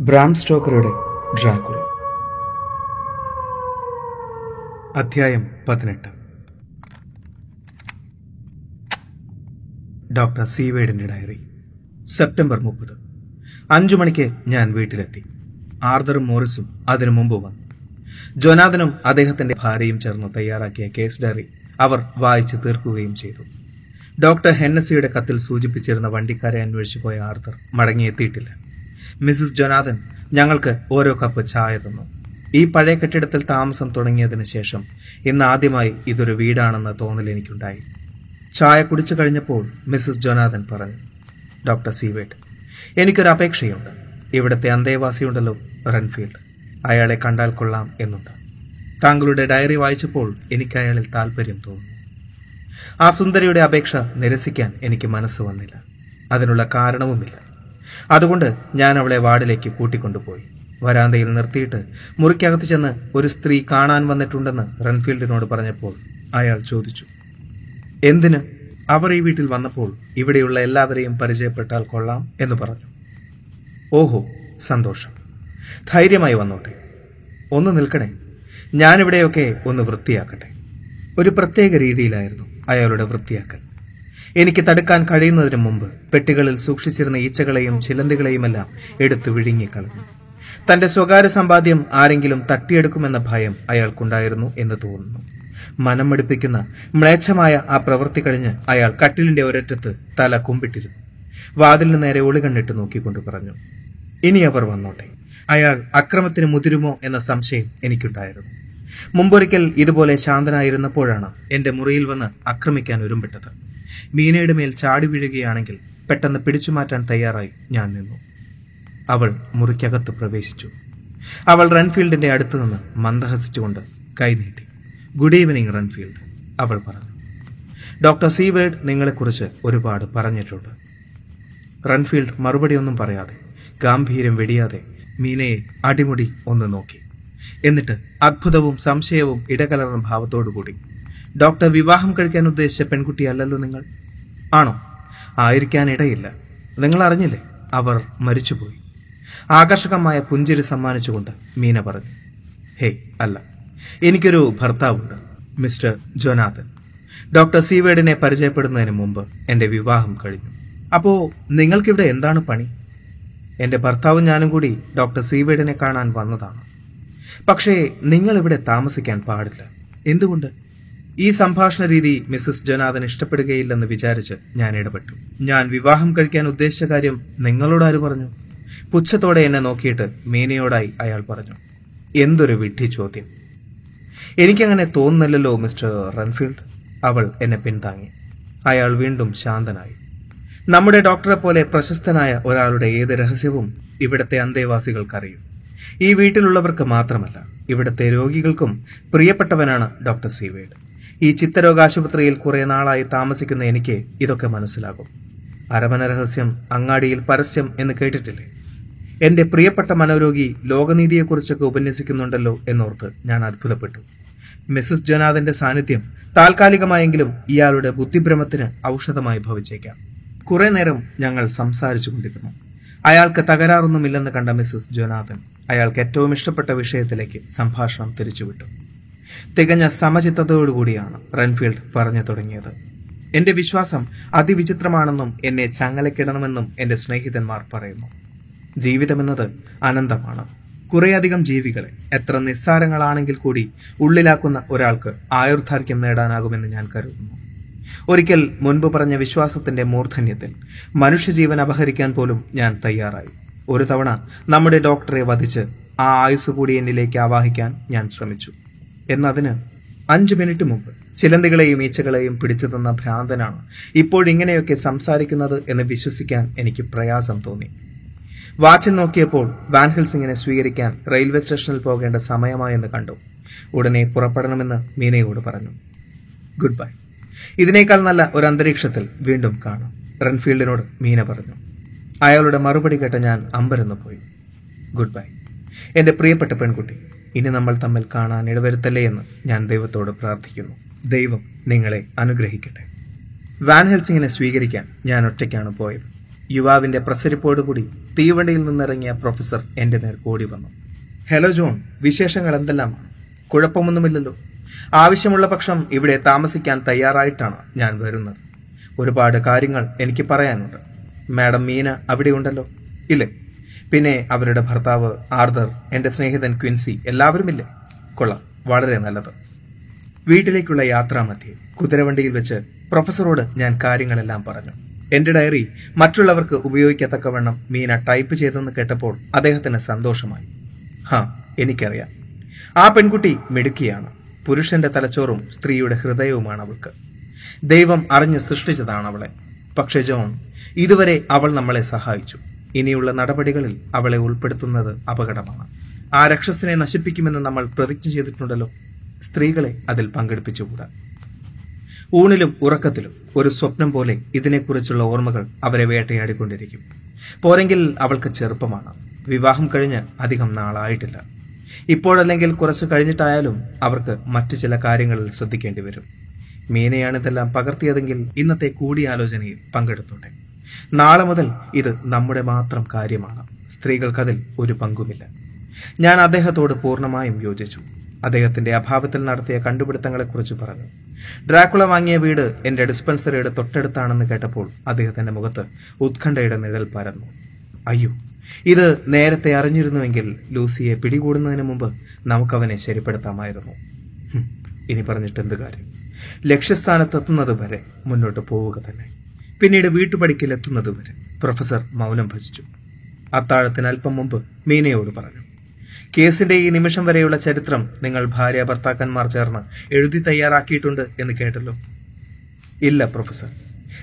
Bram സ്റ്റോക്കറുടെ Dracula. അധ്യായം പതിനെട്ട്. ഡോക്ടർ സീവേഡിന്റെ ഡയറി. സെപ്റ്റംബർ മുപ്പത്. അഞ്ചു മണിക്ക് ഞാൻ വീട്ടിലെത്തി. ആർദറും മോറിസും അതിനു മുമ്പ് വന്നു. ജൊനാഥനും അദ്ദേഹത്തിന്റെ ഭാര്യയും ചേർന്ന് തയ്യാറാക്കിയ കേസ് ഡയറി അവർ വായിച്ച് തീർക്കുകയും ചെയ്തു. ഡോക്ടർ ഹെന്നസിയുടെ കത്തിൽ സൂചിപ്പിച്ചിരുന്ന വണ്ടിക്കാരെ അന്വേഷിച്ചു പോയ ആർദർ മടങ്ങിയെത്തിയിട്ടില്ല. മിസസ് ജൊനാഥൻ ഞങ്ങൾക്ക് ഓരോ കപ്പ് ചായ തന്നു. ഈ പഴയ കെട്ടിടത്തിൽ താമസം തുടങ്ങിയതിനു ശേഷം ഇന്ന് ആദ്യമായി ഇതൊരു വീടാണെന്ന തോന്നൽ എനിക്കുണ്ടായി. ചായ കുടിച്ചു കഴിഞ്ഞപ്പോൾ മിസസ് ജൊനാഥൻ പറഞ്ഞു ഡോക്ടർ സീവേട്ട് എനിക്കൊരു അപേക്ഷയുണ്ട്. ഇവിടുത്തെ അന്തേവാസിയുണ്ടല്ലോ റൺഫീൽഡ്. അയാളെ കണ്ടാൽ കൊള്ളാം എന്നുണ്ട്. താങ്കളുടെ ഡയറി വായിച്ചപ്പോൾ എനിക്ക് അയാളിൽ താല്പര്യം തോന്നുന്നു ആ സുന്ദരിയുടെ അപേക്ഷ നിരസിക്കാൻ എനിക്ക് മനസ്സ് വന്നില്ല. അതിനുള്ള കാരണവുമില്ല. അതുകൊണ്ട് ഞാൻ അവളെ വാർഡിലേക്ക് കൂട്ടിക്കൊണ്ടുപോയി. വരാന്തയിൽ നിർത്തിയിട്ട് മുറിക്കകത്ത് ചെന്ന് ഒരു സ്ത്രീ കാണാൻ വന്നിട്ടുണ്ടെന്ന് റൺഫീൽഡിനോട് പറഞ്ഞപ്പോൾ അയാൾ ചോദിച്ചു എന്തിന്? അവർ ഈ വീട്ടിൽ വന്നപ്പോൾ ഇവിടെയുള്ള എല്ലാവരെയും പരിചയപ്പെട്ടാൽ കൊള്ളാം എന്ന് പറഞ്ഞു. ഓഹോ സന്തോഷം. ധൈര്യമായി വന്നോട്ടെ. ഒന്ന് നിൽക്കണേ. ഞാനിവിടെയൊക്കെ ഒന്ന് വൃത്തിയാക്കട്ടെ. ഒരു പ്രത്യേക രീതിയിലായിരുന്നു അയാളുടെ വൃത്തിയാക്കൽ. എനിക്ക് തടുക്കാൻ കഴിയുന്നതിന് മുമ്പ് പെട്ടികളിൽ സൂക്ഷിച്ചിരുന്ന ഈച്ചകളെയും ചിലന്തികളെയുമെല്ലാം എടുത്തു വിഴുങ്ങിക്കളഞ്ഞു തന്റെ സ്വകാര്യ സമ്പാദ്യം ആരെങ്കിലും തട്ടിയെടുക്കുമെന്ന ഭയം അയാൾക്കുണ്ടായിരുന്നു എന്ന് തോന്നുന്നു. മനമടുപ്പിക്കുന്ന മ്ലേച്ഛമായ ആ പ്രവൃത്തി കഴിഞ്ഞ് അയാൾ കട്ടിലിന്റെ ഒരറ്റത്ത് തല കുമ്പിട്ടിരുന്നു. വാതിലിന് നേരെ ഒളികണ്ണിട്ട് നോക്കിക്കൊണ്ട് പറഞ്ഞു ഇനി അവർ വന്നോട്ടെ. അയാൾ അക്രമത്തിന് മുതിരുമോ എന്ന സംശയം എനിക്കുണ്ടായിരുന്നു. മുമ്പൊരിക്കൽ ഇതുപോലെ ശാന്തനായിരുന്നപ്പോഴാണ് എന്റെ മുറിയിൽ വന്ന് ആക്രമിക്കാൻ ഒരുമ്പെട്ടത്. മീനയുടെ മേൽ ചാടി വീഴുകയാണെങ്കിൽ പെട്ടെന്ന് പിടിച്ചു മാറ്റാൻ തയ്യാറായി ഞാൻ നിന്നു. അവൾ മുറിക്കകത്ത് പ്രവേശിച്ചു. അവൾ റൺഫീൽഡിന്റെ അടുത്ത് നിന്ന് മന്ദഹസിച്ചുകൊണ്ട് കൈനീട്ടി ഗുഡ് ഈവനിങ് റൺഫീൽഡ് അവൾ പറഞ്ഞു. ഡോക്ടർ സീവേഡ് നിങ്ങളെക്കുറിച്ച് ഒരുപാട് പറഞ്ഞിട്ടുണ്ട്. റൺഫീൽഡ് മറുപടിയൊന്നും പറയാതെ ഗാംഭീര്യം വെടിയാതെ മീനയെ അടിമുടി ഒന്ന് നോക്കി. എന്നിട്ട് അത്ഭുതവും സംശയവും ഇടകലർന്ന ഭാവത്തോടുകൂടി ഡോക്ടർ വിവാഹം കഴിക്കാൻ ഉദ്ദേശിച്ച പെൺകുട്ടിയല്ലല്ലോ നിങ്ങൾ? ആണോ? ആയിരിക്കാൻ ഇടയില്ല നിങ്ങൾ അറിഞ്ഞില്ലേ അവർ മരിച്ചുപോയി. ആകർഷകമായ പുഞ്ചിരി സമ്മാനിച്ചുകൊണ്ട് മീന പറഞ്ഞു ഹേയ് അല്ല. എനിക്കൊരു ഭർത്താവുണ്ട് മിസ്റ്റർ ജോനാഥൻ. ഡോക്ടർ സീവേഡിനെ പരിചയപ്പെടുന്നതിന് മുമ്പ് എന്റെ വിവാഹം കഴിഞ്ഞു. അപ്പോൾ നിങ്ങൾക്കിവിടെ എന്താണ് പണി? എന്റെ ഭർത്താവും ഞാനും കൂടി ഡോക്ടർ സീവേഡിനെ കാണാൻ വന്നതാണ്. പക്ഷേ നിങ്ങളിവിടെ താമസിക്കാൻ പാടില്ല. എന്തുകൊണ്ട്? ഈ സംഭാഷണ രീതി മിസ്സസ് ജനാഥൻ ഇഷ്ടപ്പെടുകയില്ലെന്ന് വിചാരിച്ച് ഞാൻ ഇടപെട്ടു. ഞാൻ വിവാഹം കഴിക്കാൻ ഉദ്ദേശിച്ച കാര്യം നിങ്ങളോട് ആര് പറഞ്ഞു? പുച്ഛത്തോടെ എന്നെ നോക്കിയിട്ട് മീനയോടായി അയാൾ പറഞ്ഞു. എന്തൊരു വിഡ്ഢി ചോദ്യം. എനിക്കങ്ങനെ തോന്നുന്നില്ലല്ലോ മിസ്റ്റർ റൺഫീൽഡ്. അവൾ എന്നെ പിന്താങ്ങി അയാൾ വീണ്ടും ശാന്തനായി. നമ്മുടെ ഡോക്ടറെ പോലെ പ്രശസ്തനായ ഒരാളുടെ ഏത് രഹസ്യവും ഇവിടുത്തെ അന്തേവാസികൾക്കറിയും. ഈ വീട്ടിലുള്ളവർക്ക് മാത്രമല്ല ഇവിടുത്തെ രോഗികൾക്കും പ്രിയപ്പെട്ടവനാണ് ഡോക്ടർ സീവേഡ് ഈ ചിത്തരോഗാശുപത്രിയിൽ കുറെ നാളായി താമസിക്കുന്ന എനിക്ക് ഇതൊക്കെ മനസ്സിലാകും. അരമന രഹസ്യം അങ്ങാടിയിൽ പരസ്യം എന്ന് കേട്ടിട്ടില്ലേ? എന്റെ പ്രിയപ്പെട്ട മനോരോഗി ലോകനീതിയെക്കുറിച്ചൊക്കെ ഉപന്യസിക്കുന്നുണ്ടല്ലോ എന്നോർത്ത് ഞാൻ അത്ഭുതപ്പെട്ടു. മിസസ് ജോനാഥന്റെ സാന്നിധ്യം താൽക്കാലികമായെങ്കിലും ഇയാളുടെ ബുദ്ധിഭ്രമത്തിന് ഔഷധമായി ഭവിച്ചേക്കാം. കുറെ നേരം ഞങ്ങൾ സംസാരിച്ചു കൊണ്ടിരുന്നു അയാൾക്ക് തകരാറൊന്നുമില്ലെന്ന് കണ്ട മിസസ് ജോനാഥൻ അയാൾക്ക് ഏറ്റവും ഇഷ്ടപ്പെട്ട വിഷയത്തിലേക്ക് സംഭാഷണം തിരിച്ചുവിട്ടു. തികഞ്ഞ സമചിത്തതയോടുകൂടിയാണ് റൺഫീൽഡ് പറഞ്ഞു തുടങ്ങിയത്. എന്റെ വിശ്വാസം അതിവിചിത്രമാണെന്നും എന്നെ ചങ്ങലക്കിടണമെന്നും എന്റെ സ്നേഹിതന്മാർ പറയുന്നു. ജീവിതമെന്നത് അനന്തമാണ്. കുറേയധികം ജീവികളെ എത്ര നിസ്സാരങ്ങളാണെങ്കിൽ കൂടി ഉള്ളിലാക്കുന്ന ഒരാൾക്ക് ആയുർദാർഘ്യം നേടാനാകുമെന്ന് ഞാൻ കരുതുന്നു. ഒരിക്കൽ മുൻപ് പറഞ്ഞ വിശ്വാസത്തിന്റെ മൂർധന്യത്തിൽ മനുഷ്യജീവൻ അപഹരിക്കാൻ പോലും ഞാൻ തയ്യാറായി. ഒരു തവണ നമ്മുടെ ഡോക്ടറെ വധിച്ച് ആ ആയുസ് കൂടി എന്നിലേക്ക് ആവാഹിക്കാൻ ഞാൻ ശ്രമിച്ചു. എന്നതിന് അഞ്ചു മിനിറ്റ് മുമ്പ് ചിലന്തികളെയും ഈച്ചകളെയും പിടിച്ചു തന്ന ഭ്രാന്തനാണ് ഇപ്പോഴിങ്ങനെയൊക്കെ സംസാരിക്കുന്നത് എന്ന് വിശ്വസിക്കാൻ എനിക്ക് പ്രയാസം തോന്നി. വാച്ചിൽ നോക്കിയപ്പോൾ വാൻഹിൽ സിംഗിനെ സ്വീകരിക്കാൻ റെയിൽവേ സ്റ്റേഷനിൽ പോകേണ്ട സമയമായെന്ന് കണ്ടു. ഉടനെ പുറപ്പെടണമെന്ന് മീനയോട് പറഞ്ഞു. Goodbye. ഇതിനേക്കാൾ നല്ല ഒരു അന്തരീക്ഷത്തിൽ വീണ്ടും കാണാം റൺഫീൽഡിനോട് മീന പറഞ്ഞു. അയാളുടെ മറുപടി കേട്ട ഞാൻ അമ്പരന്ന് പോയി ഗുഡ് ബൈ. എന്റെ പ്രിയപ്പെട്ട പെൺകുട്ടി ഇനി നമ്മൾ തമ്മിൽ കാണാൻ ഇടവരുത്തല്ലേ എന്ന് ഞാൻ ദൈവത്തോട് പ്രാർത്ഥിക്കുന്നു. ദൈവം നിങ്ങളെ അനുഗ്രഹിക്കട്ടെ. വാൻ ഹെൽസിങ്ങിനെ സ്വീകരിക്കാൻ ഞാൻ ഒറ്റയ്ക്കാണ് പോയത്. യുവാവിന്റെ പ്രസരിപ്പോടുകൂടി തീവണ്ടിയിൽ നിന്നിറങ്ങിയ പ്രൊഫസർ എന്റെ നേർക്ക് ഓടി വന്നു. Hello John. വിശേഷങ്ങൾ എന്തെല്ലാമാണ്? കുഴപ്പമൊന്നുമില്ലല്ലോ. ആവശ്യമുള്ള പക്ഷം ഇവിടെ താമസിക്കാൻ തയ്യാറായിട്ടാണ് ഞാൻ വരുന്നത്. ഒരുപാട് കാര്യങ്ങൾ എനിക്ക് പറയാനുണ്ട്. മാഡം മീന അവിടെയുണ്ടല്ലോ. ഇല്ലേ? പിന്നെ അവരുടെ ഭർത്താവ് ആർദർ എന്റെ സ്നേഹിതൻ ക്വിൻസി എല്ലാവരുമില്ലേ? കൊള്ളാം. വളരെ നല്ലത്. വീട്ടിലേക്കുള്ള യാത്രാമധ്യേ കുതിരവണ്ടിയിൽ വെച്ച് പ്രൊഫസറോട് ഞാൻ കാര്യങ്ങളെല്ലാം പറഞ്ഞു. എന്റെ ഡയറി മറ്റുള്ളവർക്ക് ഉപയോഗിക്കത്തക്കവണ്ണം മീന ടൈപ്പ് ചെയ്തെന്ന് കേട്ടപ്പോൾ അദ്ദേഹത്തിന് സന്തോഷമായി. ഹാ എനിക്കറിയാം. ആ പെൺകുട്ടി മിടുക്കിയാണ്. പുരുഷന്റെ തലച്ചോറും സ്ത്രീയുടെ ഹൃദയവുമാണ് അവൾക്ക്. ദൈവം അറിഞ്ഞ് സൃഷ്ടിച്ചതാണ് അവളെ. പക്ഷേ ജോൺ ഇതുവരെ അവൾ നമ്മളെ സഹായിച്ചു. ഇനിയുള്ള നടപടികളിൽ അവളെ ഉൾപ്പെടുത്തുന്നത് അപകടമാണ്. ആ രക്ഷസിനെ നശിപ്പിക്കുമെന്ന് നമ്മൾ പ്രതിജ്ഞ ചെയ്തിട്ടുണ്ടല്ലോ. സ്ത്രീകളെ അതിൽ പങ്കെടുപ്പിച്ചുകൂടാ. ഊണിലും ഉറക്കത്തിലും ഒരു സ്വപ്നം പോലെ ഇതിനെക്കുറിച്ചുള്ള ഓർമ്മകൾ അവരെ വേട്ടയാടിക്കൊണ്ടിരിക്കും. പോരെങ്കിൽ അവൾക്ക് ചെറുപ്പമാണ്. വിവാഹം കഴിഞ്ഞ് അധികം നാളായിട്ടില്ല. ഇപ്പോഴല്ലെങ്കിൽ കുറച്ച് കഴിഞ്ഞിട്ടായാലും അവർക്ക് മറ്റു ചില കാര്യങ്ങളിൽ ശ്രദ്ധിക്കേണ്ടി വരും. മീനയാണിതെല്ലാം പകർത്തിയതെങ്കിൽ ഇന്നത്തെ കൂടിയാലോചനയിൽ പങ്കെടുത്തോട്ടെ. നാളെ മുതൽ ഇത് നമ്മുടെ മാത്രം കാര്യമാണ്. സ്ത്രീകൾക്കതിൽ ഒരു പങ്കുമില്ല. ഞാൻ അദ്ദേഹത്തോട് പൂർണമായും യോജിച്ചു. അദ്ദേഹത്തിന്റെ അഭാവത്തിൽ നടത്തിയ കണ്ടുപിടുത്തങ്ങളെക്കുറിച്ച് പറഞ്ഞു. ഡ്രാക്കുള വാങ്ങിയ വീട് എന്റെ ഡിസ്പെൻസറിയുടെ തൊട്ടടുത്താണെന്ന് കേട്ടപ്പോൾ അദ്ദേഹത്തിന്റെ മുഖത്ത് ഉത്കണ്ഠയുടെ നിഴൽ പരന്നു. അയ്യോ ഇത് നേരത്തെ അറിഞ്ഞിരുന്നുവെങ്കിൽ ലൂസിയെ പിടികൂടുന്നതിന് മുമ്പ് നമുക്കവനെ ശരിപ്പെടുത്താമായിരുന്നു. ഇനി പറഞ്ഞിട്ട് എന്ത് കാര്യം? ലക്ഷ്യസ്ഥാനത്തെത്തുന്നത് വരെ മുന്നോട്ട് പോവുക തന്നെ. പിന്നീട് വീട്ടുപടിക്കൽ എത്തുന്നത് വരെ പ്രൊഫസർ മൗനം ഭജിച്ചു. അത്താഴത്തിന് അല്പം മുമ്പ് മീനയോട് പറഞ്ഞു കേസിന്റെ ഈ നിമിഷം വരെയുള്ള ചരിത്രം നിങ്ങൾ ഭാര്യ ഭർത്താക്കന്മാർ ചേർന്ന് എഴുതി തയ്യാറാക്കിയിട്ടുണ്ട് എന്ന് കേട്ടല്ലോ? ഇല്ല പ്രൊഫസർ.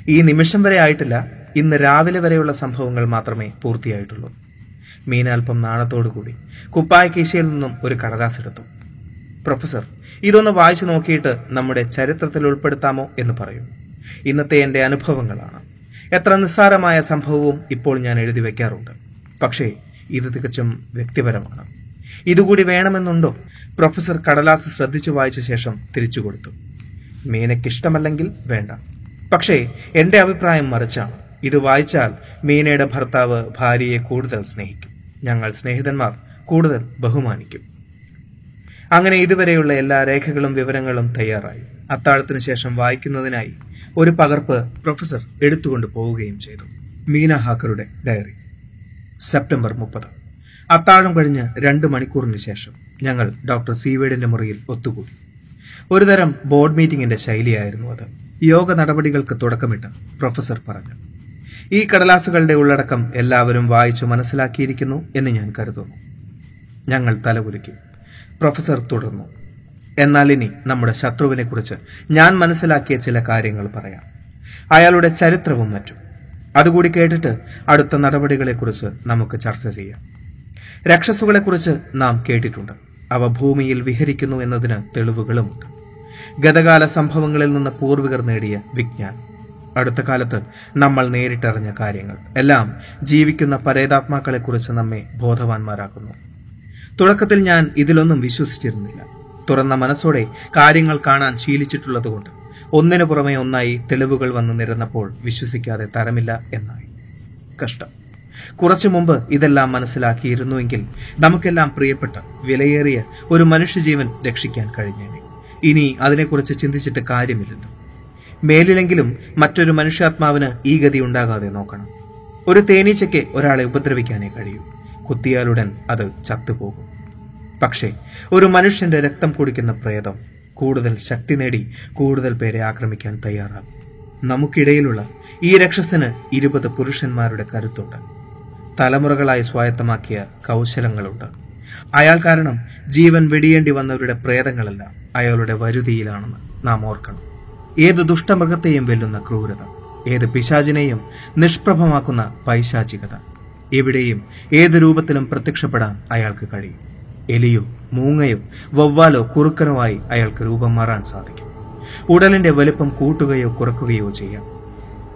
ഈ നിമിഷം വരെ ആയിട്ടില്ല. ഇന്ന് രാവിലെ വരെയുള്ള സംഭവങ്ങൾ മാത്രമേ പൂർത്തിയായിട്ടുള്ളൂ. മീന അല്പം നാണത്തോടു കൂടി കുപ്പായ കീശയിൽ നിന്നും ഒരു കടലാസ് എടുത്തു. പ്രൊഫസർ ഇതൊന്ന് വായിച്ചു നോക്കിയിട്ട് നമ്മുടെ ചരിത്രത്തിൽ ഉൾപ്പെടുത്താമോ എന്ന് പറയൂ. ഇന്നത്തെ എന്റെ അനുഭവങ്ങളാണ്. എത്ര നിസ്സാരമായ സംഭവവും ഇപ്പോൾ ഞാൻ എഴുതി വയ്ക്കാറുണ്ട് പക്ഷേ ഇത് തികച്ചും വ്യക്തിപരമാണ്. ഇതുകൂടി വേണമെന്നുണ്ടോ? പ്രൊഫസർ കടലാസ് ശ്രദ്ധിച്ചു വായിച്ച ശേഷം തിരിച്ചു കൊടുത്തു. മീനയ്ക്കിഷ്ടമല്ലെങ്കിൽ വേണ്ട. പക്ഷേ എന്റെ അഭിപ്രായം മറിച്ചാണ്. ഇത് വായിച്ചാൽ മീനയുടെ ഭർത്താവ് ഭാര്യയെ കൂടുതൽ സ്നേഹിക്കും. ഞങ്ങൾ സ്നേഹിതന്മാർ കൂടുതൽ ബഹുമാനിക്കും. അങ്ങനെ ഇതുവരെയുള്ള എല്ലാ രേഖകളും വിവരങ്ങളും തയ്യാറായി. അത്താഴത്തിന് ശേഷം വായിക്കുന്നതിനായി ഒരു പകർപ്പ് പ്രൊഫസർ എടുത്തുകൊണ്ട് പോവുകയും ചെയ്തു. മീന ഹാക്കറുടെ ഡയറി. സെപ്റ്റംബർ മുപ്പത്. അത്താഴം കഴിഞ്ഞ് രണ്ട് മണിക്കൂറിന് ശേഷം ഞങ്ങൾ ഡോക്ടർ സീവേഡിന്റെ മുറിയിൽ ഒത്തുകൂടി. ഒരുതരം ബോർഡ് മീറ്റിംഗിന്റെ ശൈലിയായിരുന്നു അത്. യോഗ നടപടികൾക്ക് തുടക്കമിട്ട് പ്രൊഫസർ പറഞ്ഞു ഈ കടലാസുകളുടെ ഉള്ളടക്കം എല്ലാവരും വായിച്ചു മനസ്സിലാക്കിയിരിക്കുന്നു എന്ന് ഞാൻ കരുതുന്നു. ഞങ്ങൾ തലകുലുക്കി. പ്രൊഫസർ തുടർന്നു എന്നാൽ ഇനി നമ്മുടെ ശത്രുവിനെ കുറിച്ച് ഞാൻ മനസ്സിലാക്കിയ ചില കാര്യങ്ങൾ പറയാം. അയാളുടെ ചരിത്രവും മറ്റും. അതുകൂടി കേട്ടിട്ട് അടുത്ത നടപടികളെക്കുറിച്ച് നമുക്ക് ചർച്ച ചെയ്യാം. രക്ഷസുകളെക്കുറിച്ച് നാം കേട്ടിട്ടുണ്ട്. അവ ഭൂമിയിൽ വിഹരിക്കുന്നു എന്നതിന് തെളിവുകളുമുണ്ട്. ഗതകാല സംഭവങ്ങളിൽ നിന്ന് പൂർവികർ നേടിയ വിജ്ഞാനം. അടുത്ത കാലത്ത് നമ്മൾ നേരിട്ടറിഞ്ഞ കാര്യങ്ങൾ. എല്ലാം ജീവിക്കുന്ന പരേതാത്മാക്കളെക്കുറിച്ച് നമ്മെ ബോധവാന്മാരാക്കുന്നു. തുടക്കത്തിൽ ഞാൻ ഇതിലൊന്നും വിശ്വസിച്ചിരുന്നില്ല. തുറന്ന മനസ്സോടെ കാര്യങ്ങൾ കാണാൻ ശീലിച്ചിട്ടുള്ളതുകൊണ്ട് ഒന്നിനു പുറമെ ഒന്നായി തെളിവുകൾ വന്നു നിരന്നപ്പോൾ വിശ്വസിക്കാതെ തരമില്ല എന്നായി. കഷ്ടം. കുറച്ചു മുമ്പ് ഇതെല്ലാം മനസ്സിലാക്കിയിരുന്നുവെങ്കിൽ നമുക്കെല്ലാം പ്രിയപ്പെട്ട വിലയേറിയ ഒരു മനുഷ്യജീവൻ രക്ഷിക്കാൻ കഴിഞ്ഞേനെ. ഇനി അതിനെക്കുറിച്ച് ചിന്തിച്ചിട്ട് കാര്യമില്ലല്ലോ. മേലിലെങ്കിലും മറ്റൊരു മനുഷ്യാത്മാവിന് ഈ ഗതി ഉണ്ടാകാതെ നോക്കണം. ഒരു തേനീച്ചയ്ക്ക് ഒരാളെ ഉപദ്രവിക്കാനേ കഴിയൂ. കുത്തിയാലുടൻ അത് ചത്തുപോകും. പക്ഷേ ഒരു മനുഷ്യന്റെ രക്തം കുടിക്കുന്ന പ്രേതം കൂടുതൽ ശക്തി നേടി കൂടുതൽ പേരെ ആക്രമിക്കാൻ തയ്യാറാകും നമുക്കിടയിലുള്ള ഈ രക്ഷസിന് ഇരുപത് പുരുഷന്മാരുടെ കരുത്തുണ്ട്. തലമുറകളായി സ്വായത്തമാക്കിയ കൗശലങ്ങളുണ്ട്. അയാൾ കാരണം ജീവൻ വെടിയേണ്ടി വന്നവരുടെ പ്രേതങ്ങളല്ല അയാളുടെ വരുതിയിലാണെന്ന് നാം ഓർക്കണം. ഏത് ദുഷ്ടമൃഗത്തെയും വെല്ലുന്ന ക്രൂരത ഏത് പിശാചിനെയും നിഷ്പ്രഭമാക്കുന്ന പൈശാചികത എവിടെയും ഏത് രൂപത്തിലും പ്രത്യക്ഷപ്പെടാൻ അയാൾക്ക് കഴിയും. എലിയോ മൂങ്ങയോ വവ്വാലോ കുറുക്കനോ ആയി അയാൾക്ക് രൂപം മാറാൻ സാധിക്കും. ഉടലിന്റെ വലിപ്പം കൂട്ടുകയോ കുറക്കുകയോ ചെയ്യാം.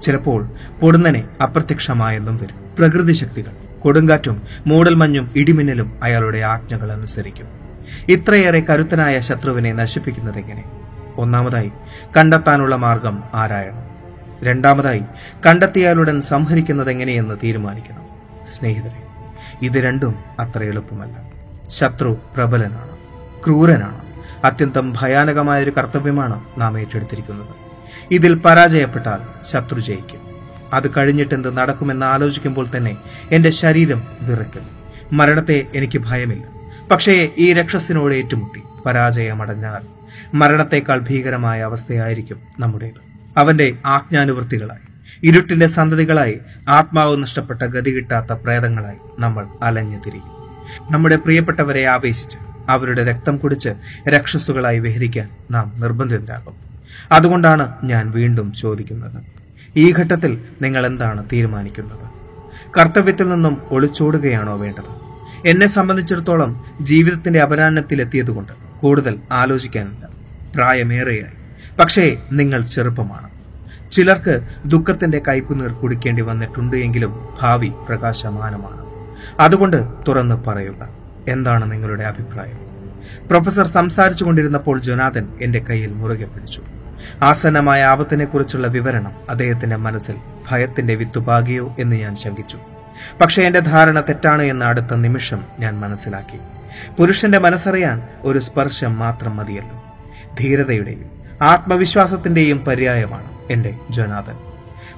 ചിലപ്പോൾ പൊടുന്നനെ അപ്രത്യക്ഷമായെന്നും വരും. പ്രകൃതി ശക്തികൾ കൊടുങ്കാറ്റും മൂടൽമഞ്ഞും ഇടിമിന്നലും അയാളുടെ ആജ്ഞകൾ അനുസരിക്കും. ഇത്രയേറെ കരുത്തനായ ശത്രുവിനെ നശിപ്പിക്കുന്നത് എങ്ങനെ ഒന്നാമതായി കണ്ടെത്താനുള്ള മാർഗം ആരായണം? രണ്ടാമതായി കണ്ടെത്തിയാലുടൻ സംഹരിക്കുന്നതെങ്ങനെയെന്ന് തീരുമാനിക്കണം? സ്നേഹിതരെ ഇത് രണ്ടും അത്ര എളുപ്പമല്ല. ശത്രു പ്രബലനാണ് ക്രൂരനാണ്. അത്യന്തം ഭയാനകമായ ഒരു കർത്തവ്യമാണ് നാം ഏറ്റെടുത്തിരിക്കുന്നത്. ഇതിൽ പരാജയപ്പെട്ടാൽ ശത്രു ജയിക്കും. അത് കഴിഞ്ഞിട്ടെന്ത് നടക്കുമെന്ന് ആലോചിക്കുമ്പോൾ തന്നെ എന്റെ ശരീരം വിറയ്ക്കും. മരണത്തെ എനിക്ക് ഭയമില്ല. പക്ഷേ ഈ രക്ഷസിനോട് ഏറ്റുമുട്ടി. പരാജയമടഞ്ഞാൽ മരണത്തെക്കാൾ ഭീകരമായ അവസ്ഥയായിരിക്കും നമ്മുടേത്. അവന്റെ ആജ്ഞാനുവൃത്തികളായി ഇരുട്ടിന്റെ സന്തതികളായി ആത്മാവ് നഷ്ടപ്പെട്ട ഗതി കിട്ടാത്ത പ്രേതങ്ങളായി നമ്മൾ അലഞ്ഞു തിരിയും. നമ്മുടെ പ്രിയപ്പെട്ടവരെ ആവേശിച്ച് അവരുടെ രക്തം കുടിച്ച് രക്ഷസുകളായി വിഹരിക്കാൻ നാം നിർബന്ധിതരാകും. അതുകൊണ്ടാണ് ഞാൻ വീണ്ടും ചോദിക്കുന്നത്. ഈ ഘട്ടത്തിൽ നിങ്ങൾ എന്താണ് തീരുമാനിക്കുന്നത്? കർത്തവ്യത്തിൽ നിന്നും ഒളിച്ചോടുകയാണോ വേണ്ടത്? എന്നെ സംബന്ധിച്ചിടത്തോളം ജീവിതത്തിന്റെ അപരാഹ്നത്തിലെത്തിയതുകൊണ്ട് കൂടുതൽ ആലോചിക്കാനില്ല. പ്രായമേറെയായി. പക്ഷേ നിങ്ങൾ ചെറുപ്പമാണ്. ചിലർക്ക് ദുഃഖത്തിന്റെ കയ്പുനീർ കുടിക്കേണ്ടി വന്നിട്ടുണ്ട് എങ്കിലും ഭാവി പ്രകാശമാനമാണ്. അതുകൊണ്ട് തുറന്ന് പറയുക. എന്താണ് നിങ്ങളുടെ അഭിപ്രായം? പ്രൊഫസർ സംസാരിച്ചു കൊണ്ടിരുന്നപ്പോൾ ജൊനാഥൻ എന്റെ കയ്യിൽ മുറുകെ പിടിച്ചു. ആസന്നമായ ആപത്തിനെക്കുറിച്ചുള്ള വിവരണം അദ്ദേഹത്തിന്റെ മനസ്സിൽ ഭയത്തിന്റെ വിത്തുപാകിയോ എന്ന് ഞാൻ ശങ്കിച്ചു. പക്ഷേ എന്റെ ധാരണ തെറ്റാണ് എന്ന അടുത്ത നിമിഷം ഞാൻ മനസ്സിലാക്കി. പുരുഷന്റെ മനസ്സറിയാൻ ഒരു സ്പർശം മാത്രം മതിയല്ലോ. ധീരതയുടെയും ആത്മവിശ്വാസത്തിന്റെയും പര്യായമാണ് എന്റെ ജോനാഥൻ.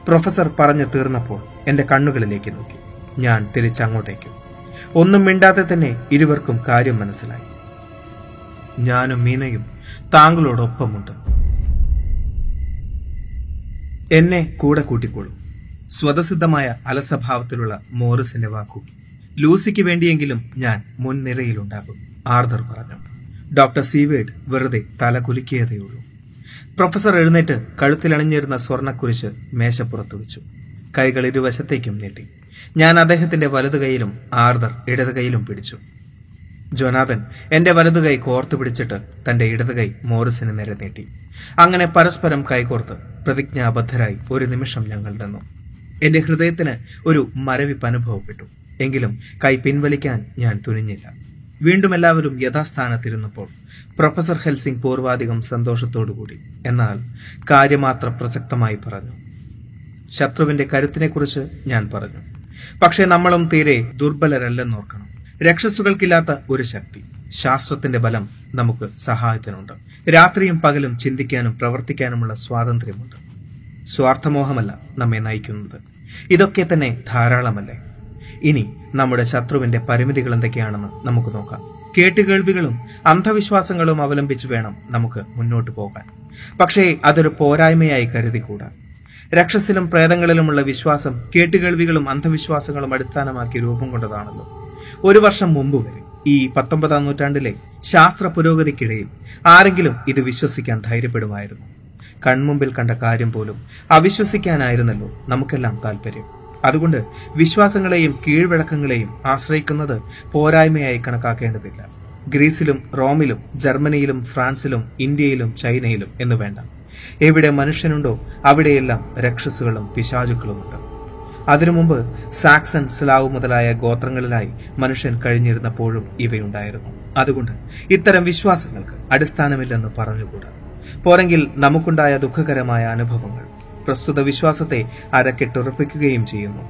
പ്രൊഫസർ പറഞ്ഞു തീർന്നപ്പോൾ എന്റെ കണ്ണുകളിലേക്ക് നോക്കി. ഞാൻ തിരിച്ചങ്ങോട്ടേക്ക്. ഒന്നും മിണ്ടാതെ തന്നെ ഇരുവർക്കും കാര്യം മനസ്സിലായി. ഞാനും മീനയും താങ്കളോടൊപ്പമുണ്ട്. എന്നെ കൂടെ കൂട്ടിക്കോളൂ. സ്വതസിദ്ധമായ അലസഭാവത്തിലുള്ള മോറിസിന്റെ വാക്കു. ലൂസിക്ക് വേണ്ടിയെങ്കിലും ഞാൻ മുൻനിരയിലുണ്ടാകും ആർദർ പറഞ്ഞു. ഡോക്ടർ സീവേഡ് വെറുതെ തല കുലുക്കിയതേയുള്ളൂ പ്രൊഫസർ എഴുന്നേറ്റ് കഴുത്തിലണിഞ്ഞിരുന്ന സ്വർണക്കുരിശ് മേശപ്പുറത്ത് വെച്ചു. കൈകൾ ഇരുവശത്തേക്കും നീട്ടി. ഞാൻ അദ്ദേഹത്തിന്റെ വലതു കൈയിലും ആർദർ ഇടത് കൈയിലും പിടിച്ചു. ജോനാഥൻ എന്റെ വലതു കൈ കോർത്തു പിടിച്ചിട്ട് തന്റെ ഇടത് കൈ മോറിസിന് നേരെ നീട്ടി. അങ്ങനെ പരസ്പരം കൈകോർത്ത് പ്രതിജ്ഞാബദ്ധരായി ഒരു നിമിഷം ഞങ്ങൾ നിന്നു. എന്റെ ഹൃദയത്തിന് ഒരു മരവിപ്പ് അനുഭവപ്പെട്ടു. എങ്കിലും കൈ പിൻവലിക്കാൻ ഞാൻ തുനിഞ്ഞില്ല. വീണ്ടും എല്ലാവരും യഥാസ്ഥാനത്തിരുന്നപ്പോൾ പ്രൊഫസർ ഹെൽസിംഗ് പൂർവാധികം സന്തോഷത്തോടുകൂടി. എന്നാൽ കാര്യമാത്ര പ്രസക്തമായി പറഞ്ഞു. ശത്രുവിന്റെ കരുത്തിനെക്കുറിച്ച് ഞാൻ പറഞ്ഞു. പക്ഷേ നമ്മളും തീരെ ദുർബലരല്ലെന്നോർക്കണം രക്ഷസുകൾക്കില്ലാത്ത ഒരു ശക്തി. ശാസ്ത്രത്തിന്റെ ബലം നമുക്ക് സഹായത്തിനുണ്ട്. രാത്രിയും പകലും ചിന്തിക്കാനും പ്രവർത്തിക്കാനുമുള്ള സ്വാതന്ത്ര്യമുണ്ട്. സ്വാർത്ഥമോഹമല്ല നമ്മെ നയിക്കുന്നത്. ഇതൊക്കെ തന്നെ ധാരാളമല്ലേ? ഇനി നമ്മുടെ ശത്രുവിന്റെ പരിമിതികൾ എന്തൊക്കെയാണെന്ന് നമുക്ക് നോക്കാം. കേട്ടുകേൾവികളും അന്ധവിശ്വാസങ്ങളും അവലംബിച്ച് വേണം നമുക്ക് മുന്നോട്ട് പോകാൻ. പക്ഷേ അതൊരു പോരായ്മയായി കരുതിക്കൂടാ. രക്ഷസിലും പ്രേതങ്ങളിലുമുള്ള വിശ്വാസം കേട്ടുകേൾവികളും അന്ധവിശ്വാസങ്ങളും അടിസ്ഥാനമാക്കി രൂപം കൊണ്ടതാണല്ലോ. ഒരു വർഷം മുമ്പ് വരെ ഈ പത്തൊമ്പതാം നൂറ്റാണ്ടിലെ ശാസ്ത്ര പുരോഗതിക്കിടയിൽ ആരെങ്കിലും ഇത് വിശ്വസിക്കാൻ ധൈര്യപ്പെടുമായിരുന്നു. കൺമുമ്പിൽ കണ്ട കാര്യം പോലും അവിശ്വസിക്കാനായിരുന്നല്ലോ നമുക്കെല്ലാം താല്പര്യം അതുകൊണ്ട് വിശ്വാസങ്ങളെയും കീഴ്വഴക്കങ്ങളെയും ആശ്രയിക്കുന്നത് പോരായ്മയായി കണക്കാക്കേണ്ടതില്ല. ഗ്രീസിലും റോമിലും ജർമ്മനിയിലും ഫ്രാൻസിലും ഇന്ത്യയിലും ചൈനയിലും എന്ന് വേണ്ട. എവിടെ മനുഷ്യനുണ്ടോ അവിടെയെല്ലാം രക്ഷസുകളും പിശാചുക്കളുമുണ്ട് അതിനു മുമ്പ് സാക്സൺ സ്ലാവ് മുതലായ ഗോത്രങ്ങളിലായി മനുഷ്യൻ കഴിഞ്ഞിരുന്നപ്പോഴും ഇവയുണ്ടായിരുന്നു. അതുകൊണ്ട് ഇത്തരം വിശ്വാസങ്ങൾക്ക് അടിസ്ഥാനമില്ലെന്ന് പറഞ്ഞുകൂടാ. പോരെങ്കിൽ നമുക്കുണ്ടായ ദുഃഖകരമായ അനുഭവങ്ങൾ പ്രസ്തുത വിശ്വാസത്തെ അരക്കെട്ടുറപ്പിക്കുകയും ചെയ്യുന്നു.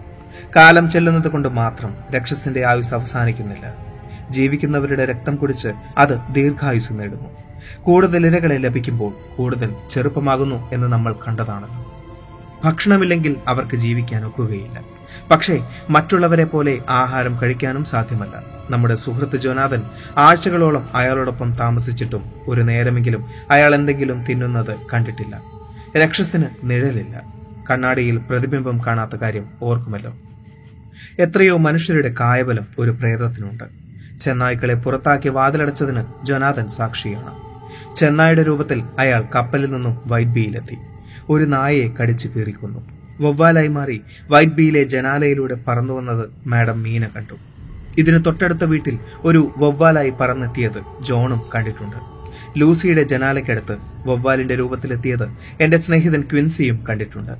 കാലം ചെല്ലുന്നത് കൊണ്ട് മാത്രം രക്ഷസിന്റെ ആയുസ് അവസാനിക്കുന്നില്ല. ജീവിക്കുന്നവരുടെ രക്തം കുടിച്ച് അത് ദീർഘായുസ് നേടുന്നു. കൂടുതൽ ഇരകളെ ലഭിക്കുമ്പോൾ കൂടുതൽ ചെറുപ്പമാകുന്നു എന്ന് നമ്മൾ കണ്ടതാണല്ലോ ഭക്ഷണമില്ലെങ്കിൽ അവർക്ക് ജീവിക്കാൻ ഒക്കുകയില്ല. പക്ഷേ മറ്റുള്ളവരെ പോലെ ആഹാരം കഴിക്കാനും സാധ്യമല്ല. നമ്മുടെ സുഹൃത്ത് ജോനാഥൻ ആഴ്ചകളോളം അയാളോടൊപ്പം താമസിച്ചിട്ടും ഒരു നേരമെങ്കിലും അയാൾ എന്തെങ്കിലും തിന്നുന്നത് കണ്ടിട്ടില്ല. രക്ഷസിന് നിഴലില്ല. കണ്ണാടിയിൽ പ്രതിബിംബം കാണാത്ത കാര്യം ഓർക്കുമല്ലോ. എത്രയോ മനുഷ്യരുടെ കായബലം ഒരു പ്രേതത്തിനുണ്ട്. ചെന്നായ്ക്കളെ പുറത്താക്കി വാതിലടച്ചതിന് ജോനാഥൻ സാക്ഷിയാണ്. ചെന്നായുടെ രൂപത്തിൽ അയാൾ കപ്പലിൽ നിന്നും വൈറ്റ് ബിയിലെത്തി. ഒരു നായയെ കടിച്ചു കീറിക്കൊന്നു. വവ്വാലായി മാറി വൈറ്റ് ബിയിലെ ജനാലയിലൂടെ പറന്നു വന്നത് മാഡം മീന കണ്ടു. ഇതിന് തൊട്ടടുത്ത വീട്ടിൽ ഒരു വവ്വാലായി പറന്നെത്തിയത് ജോണും കണ്ടിട്ടുണ്ട്. ലൂസിയുടെ ജനാലയ്ക്കടുത്ത് വവ്വാലിന്റെ രൂപത്തിലെത്തിയത് എന്റെ സ്നേഹിതൻ ക്വിൻസിയും കണ്ടിട്ടുണ്ട്.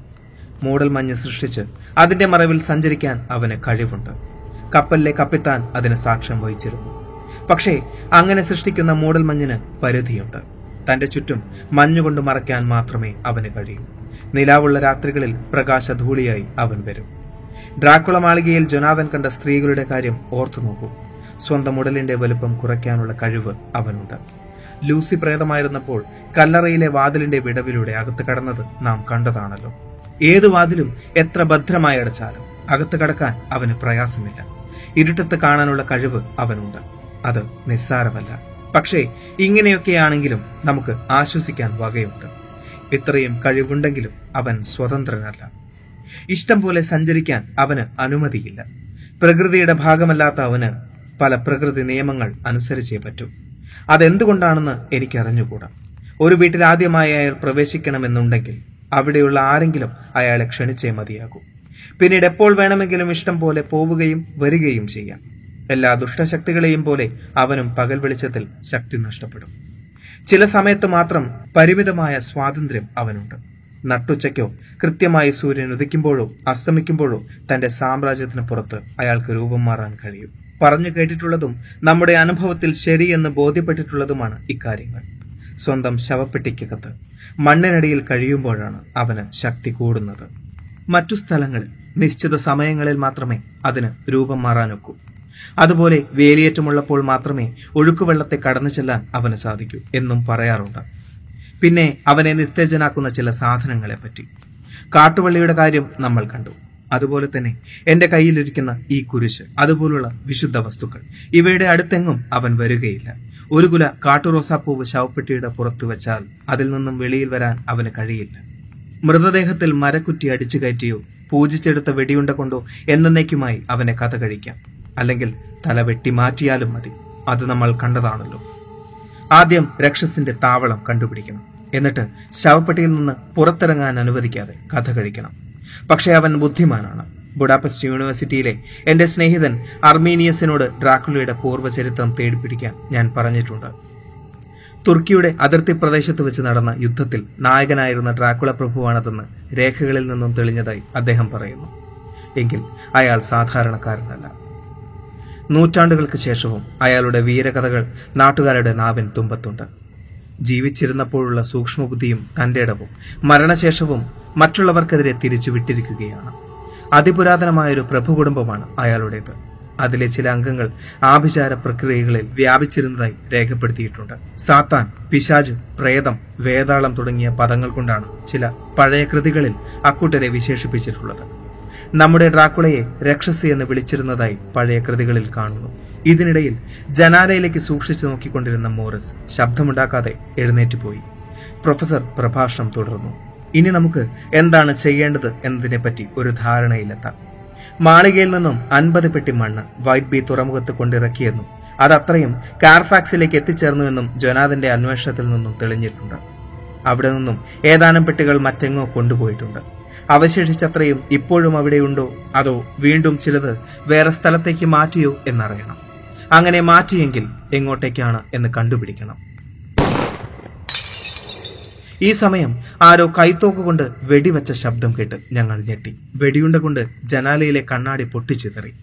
മൂടൽ മഞ്ഞ് സൃഷ്ടിച്ച് അതിന്റെ മറവിൽ സഞ്ചരിക്കാൻ അവന് കഴിവുണ്ട്. കപ്പലിലെ കപ്പിത്താൻ അതിന് സാക്ഷ്യം വഹിച്ചിരുന്നു. പക്ഷേ അങ്ങനെ സൃഷ്ടിക്കുന്ന മൂടൽ മഞ്ഞിന് പരിധിയുണ്ട്. തന്റെ ചുറ്റും മഞ്ഞുകൊണ്ട് മറയ്ക്കാൻ മാത്രമേ അവന് കഴിയൂ. നിലാവുള്ള രാത്രികളിൽ പ്രകാശധൂളിയായി അവൻ വരും. ഡ്രാക്കുള മാളികയിൽ ജൊനാഥൻ കണ്ട സ്ത്രീകളുടെ കാര്യം ഓർത്തു നോക്കൂ. സ്വന്തം ഉടലിന്റെ വലുപ്പം കുറയ്ക്കാനുള്ള കഴിവ് അവനുണ്ട്. ലൂസി പ്രേതമായിരുന്നപ്പോൾ കല്ലറയിലെ വാതിലിന്റെ വിടവിലൂടെ അകത്ത് കടന്നത് നാം കണ്ടതാണല്ലോ. ഏത് വാതിലും എത്ര ഭദ്രമായി അടച്ചാലും അകത്ത് കടക്കാൻ അവന് പ്രയാസമില്ല. ഇരുട്ടത്ത് കാണാനുള്ള കഴിവ് അവനുണ്ട്. അത് നിസ്സാരമല്ല. പക്ഷേ ഇങ്ങനെയൊക്കെയാണെങ്കിലും നമുക്ക് ആശ്വസിക്കാൻ വകയുണ്ട്. ഇത്രയും കഴിവുണ്ടെങ്കിലും അവൻ സ്വതന്ത്രനല്ല. ഇഷ്ടം പോലെ സഞ്ചരിക്കാൻ അവന് അനുമതിയില്ല. പ്രകൃതിയുടെ ഭാഗമല്ലാത്ത അവന് പല പ്രകൃതി നിയമങ്ങൾ അനുസരിച്ചേ പറ്റൂ. അതെന്തുകൊണ്ടാണെന്ന് എനിക്കറിഞ്ഞുകൂടാ. ഒരു വീട്ടിൽ ആദ്യമായി അയാൾ പ്രവേശിക്കണമെന്നുണ്ടെങ്കിൽ അവിടെയുള്ള ആരെങ്കിലും അയാളെ ക്ഷണിച്ചേ മതിയാകൂ. പിന്നീട് എപ്പോൾ വേണമെങ്കിലും ഇഷ്ടം പോലെ പോവുകയും വരികയും ചെയ്യാം. എല്ലാ ദുഷ്ടശക്തികളെയും പോലെ അവനും പകൽ വെളിച്ചത്തിൽ ശക്തി നഷ്ടപ്പെടും. ചില സമയത്ത് മാത്രം പരിമിതമായ സ്വാതന്ത്ര്യം അവനുണ്ട്. നട്ടുച്ചയ്ക്കോ കൃത്യമായി സൂര്യൻ ഉദിക്കുമ്പോഴോ അസ്തമിക്കുമ്പോഴോ തന്റെ സാമ്രാജ്യത്തിന് പുറത്ത് അയാൾക്ക് രൂപം മാറാൻ കഴിയും. പറഞ്ഞു കേട്ടിട്ടുള്ളതും നമ്മുടെ അനുഭവത്തിൽ ശരിയെന്ന് ബോധ്യപ്പെട്ടിട്ടുള്ളതുമാണ് ഇക്കാര്യങ്ങൾ. സ്വന്തം ശവപ്പെട്ടിക്കകത്ത് മണ്ണിനടിയിൽ കഴിയുമ്പോഴാണ് അവന് ശക്തി കൂടുന്നത്. മറ്റു സ്ഥലങ്ങളിൽ നിശ്ചിത സമയങ്ങളിൽ മാത്രമേ അതിന് രൂപം മാറാനൊക്കൂ. അതുപോലെ വേലിയേറ്റമുള്ളപ്പോൾ മാത്രമേ ഒഴുക്കുവെള്ളത്തെ കടന്നു ചെല്ലാൻ അവന് സാധിക്കൂ എന്നും പറയാറുണ്ട്. പിന്നെ അവനെ നിസ്തേജനാക്കുന്ന ചില സാധനങ്ങളെ പറ്റി കാട്ടുവള്ളിയുടെ കാര്യം നമ്മൾ കണ്ടു. അതുപോലെ തന്നെ എന്റെ കയ്യിലിരിക്കുന്ന ഈ കുരിശ് അതുപോലുള്ള വിശുദ്ധ വസ്തുക്കൾ ഇവയുടെ അടുത്തെങ്ങും അവൻ വരികയില്ല. ഒരു കുല കാട്ടുറോസാപ്പൂവ് ശവപ്പെട്ടിയുടെ പുറത്തു വെച്ചാൽ അതിൽ നിന്നും വെളിയിൽ വരാൻ അവന് കഴിയില്ല. മൃതദേഹത്തിൽ മരക്കുറ്റി അടിച്ചു കയറ്റിയോ പൂജിച്ചെടുത്ത വെടിയുണ്ട കൊണ്ടോ എന്നേക്കുമായി അവനെ കഥ കഴിക്കാം. അല്ലെങ്കിൽ തല വെട്ടി മാറ്റിയാലും മതി. അത് നമ്മൾ കണ്ടതാണല്ലോ. ആദ്യം രക്ഷസിന്റെ താവളം കണ്ടുപിടിക്കണം. എന്നിട്ട് ശവപ്പെട്ടിയിൽ നിന്ന് പുറത്തിറങ്ങാൻ അനുവദിക്കാതെ കഥ കഴിക്കണം. പക്ഷേ അവൻ ബുദ്ധിമാനാണ്. ബുഡാപെസ്റ്റ് യൂണിവേഴ്സിറ്റിയിലെ എന്റെ സ്നേഹിതൻ അർമീനിയസിനോട് ഡ്രാക്കുലയുടെ പൂർവചരിത്രം തേടിപ്പിടിക്കാൻ ഞാൻ പറഞ്ഞിട്ടുണ്ട്. തുർക്കിയുടെ അതിർത്തി പ്രദേശത്ത് വെച്ച് നടന്ന യുദ്ധത്തിൽ നായകനായിരുന്ന ഡ്രാക്കുള പ്രഭുവാണതെന്ന് രേഖകളിൽ നിന്നും തെളിഞ്ഞതായി അദ്ദേഹം പറയുന്നു. എങ്കിൽ അയാൾ സാധാരണക്കാരനല്ല. നൂറ്റാണ്ടുകൾക്ക് ശേഷവും അയാളുടെ വീരകഥകൾ നാട്ടുകാരുടെ നാവിൻ തുമ്പത്തുണ്ട്. ജീവിച്ചിരുന്നപ്പോഴുള്ള സൂക്ഷ്മബുദ്ധിയും തന്റെ ഇടവും മരണശേഷവും മറ്റുള്ളവർക്കെതിരെ തിരിച്ചു വിട്ടിരിക്കുകയാണ് അതിപുരാതനമായൊരു പ്രഭു കുടുംബമാണ് അയാളുടേത്. അതിലെ ചില അംഗങ്ങൾ ആഭിചാര പ്രക്രിയകളിൽ വ്യാപിച്ചിരുന്നതായി രേഖപ്പെടുത്തിയിട്ടുണ്ട്. സാത്താൻ പിശാജ് പ്രേതം വേതാളം തുടങ്ങിയ പദങ്ങൾ കൊണ്ടാണ് ചില പഴയ കൃതികളിൽ അക്കൂട്ടരെ വിശേഷിപ്പിച്ചിട്ടുള്ളത്. നമ്മുടെ ഡ്രാക്കുളയെ രക്ഷസി എന്ന് വിളിച്ചിരുന്നതായി പഴയ കൃതികളിൽ കാണുന്നു. ഇതിനിടയിൽ ജനാലയിലേക്ക് സൂക്ഷിച്ചു നോക്കിക്കൊണ്ടിരുന്ന മോറിസ് ശബ്ദമുണ്ടാക്കാതെ എഴുന്നേറ്റ് പോയി. പ്രൊഫസർ പ്രഭാഷണം തുടർന്നു. ഇനി നമുക്ക് എന്താണ് ചെയ്യേണ്ടത് എന്നതിനെപ്പറ്റി ഒരു ധാരണയിലെത്താം. മാളികയിൽ നിന്നും അൻപത് പെട്ടി മണ്ണ് വൈറ്റ് ബി തുറമുഖത്ത് കൊണ്ടിറക്കിയെന്നും അത് അത്രയും കാർഫാക്സിലേക്ക് എത്തിച്ചേർന്നു എന്നും ജൊനാഥന്റെ അന്വേഷണത്തിൽ നിന്നും തെളിഞ്ഞിട്ടുണ്ട്. അവിടെ നിന്നും ഏതാനും പെട്ടികൾ മറ്റെങ്ങോ കൊണ്ടുപോയിട്ടുണ്ട്. അവശേഷിച്ചത്രയും ഇപ്പോഴും അവിടെയുണ്ടോ അതോ വീണ്ടും ചിലത് വേറെ സ്ഥലത്തേക്ക് മാറ്റിയോ എന്നറിയണം. അങ്ങനെ മാറ്റിയെങ്കിൽ എങ്ങോട്ടേക്കാണ് എന്ന് കണ്ടുപിടിക്കണം. ഈ സമയം ആരോ കൈത്തോക്ക് കൊണ്ട് വെടിവെച്ച ശബ്ദം കേട്ട് ഞങ്ങൾ ഞെട്ടി. വെടിയുണ്ട കൊണ്ട് ജനാലയിലെ കണ്ണാടി പൊട്ടിച്ചിതറി.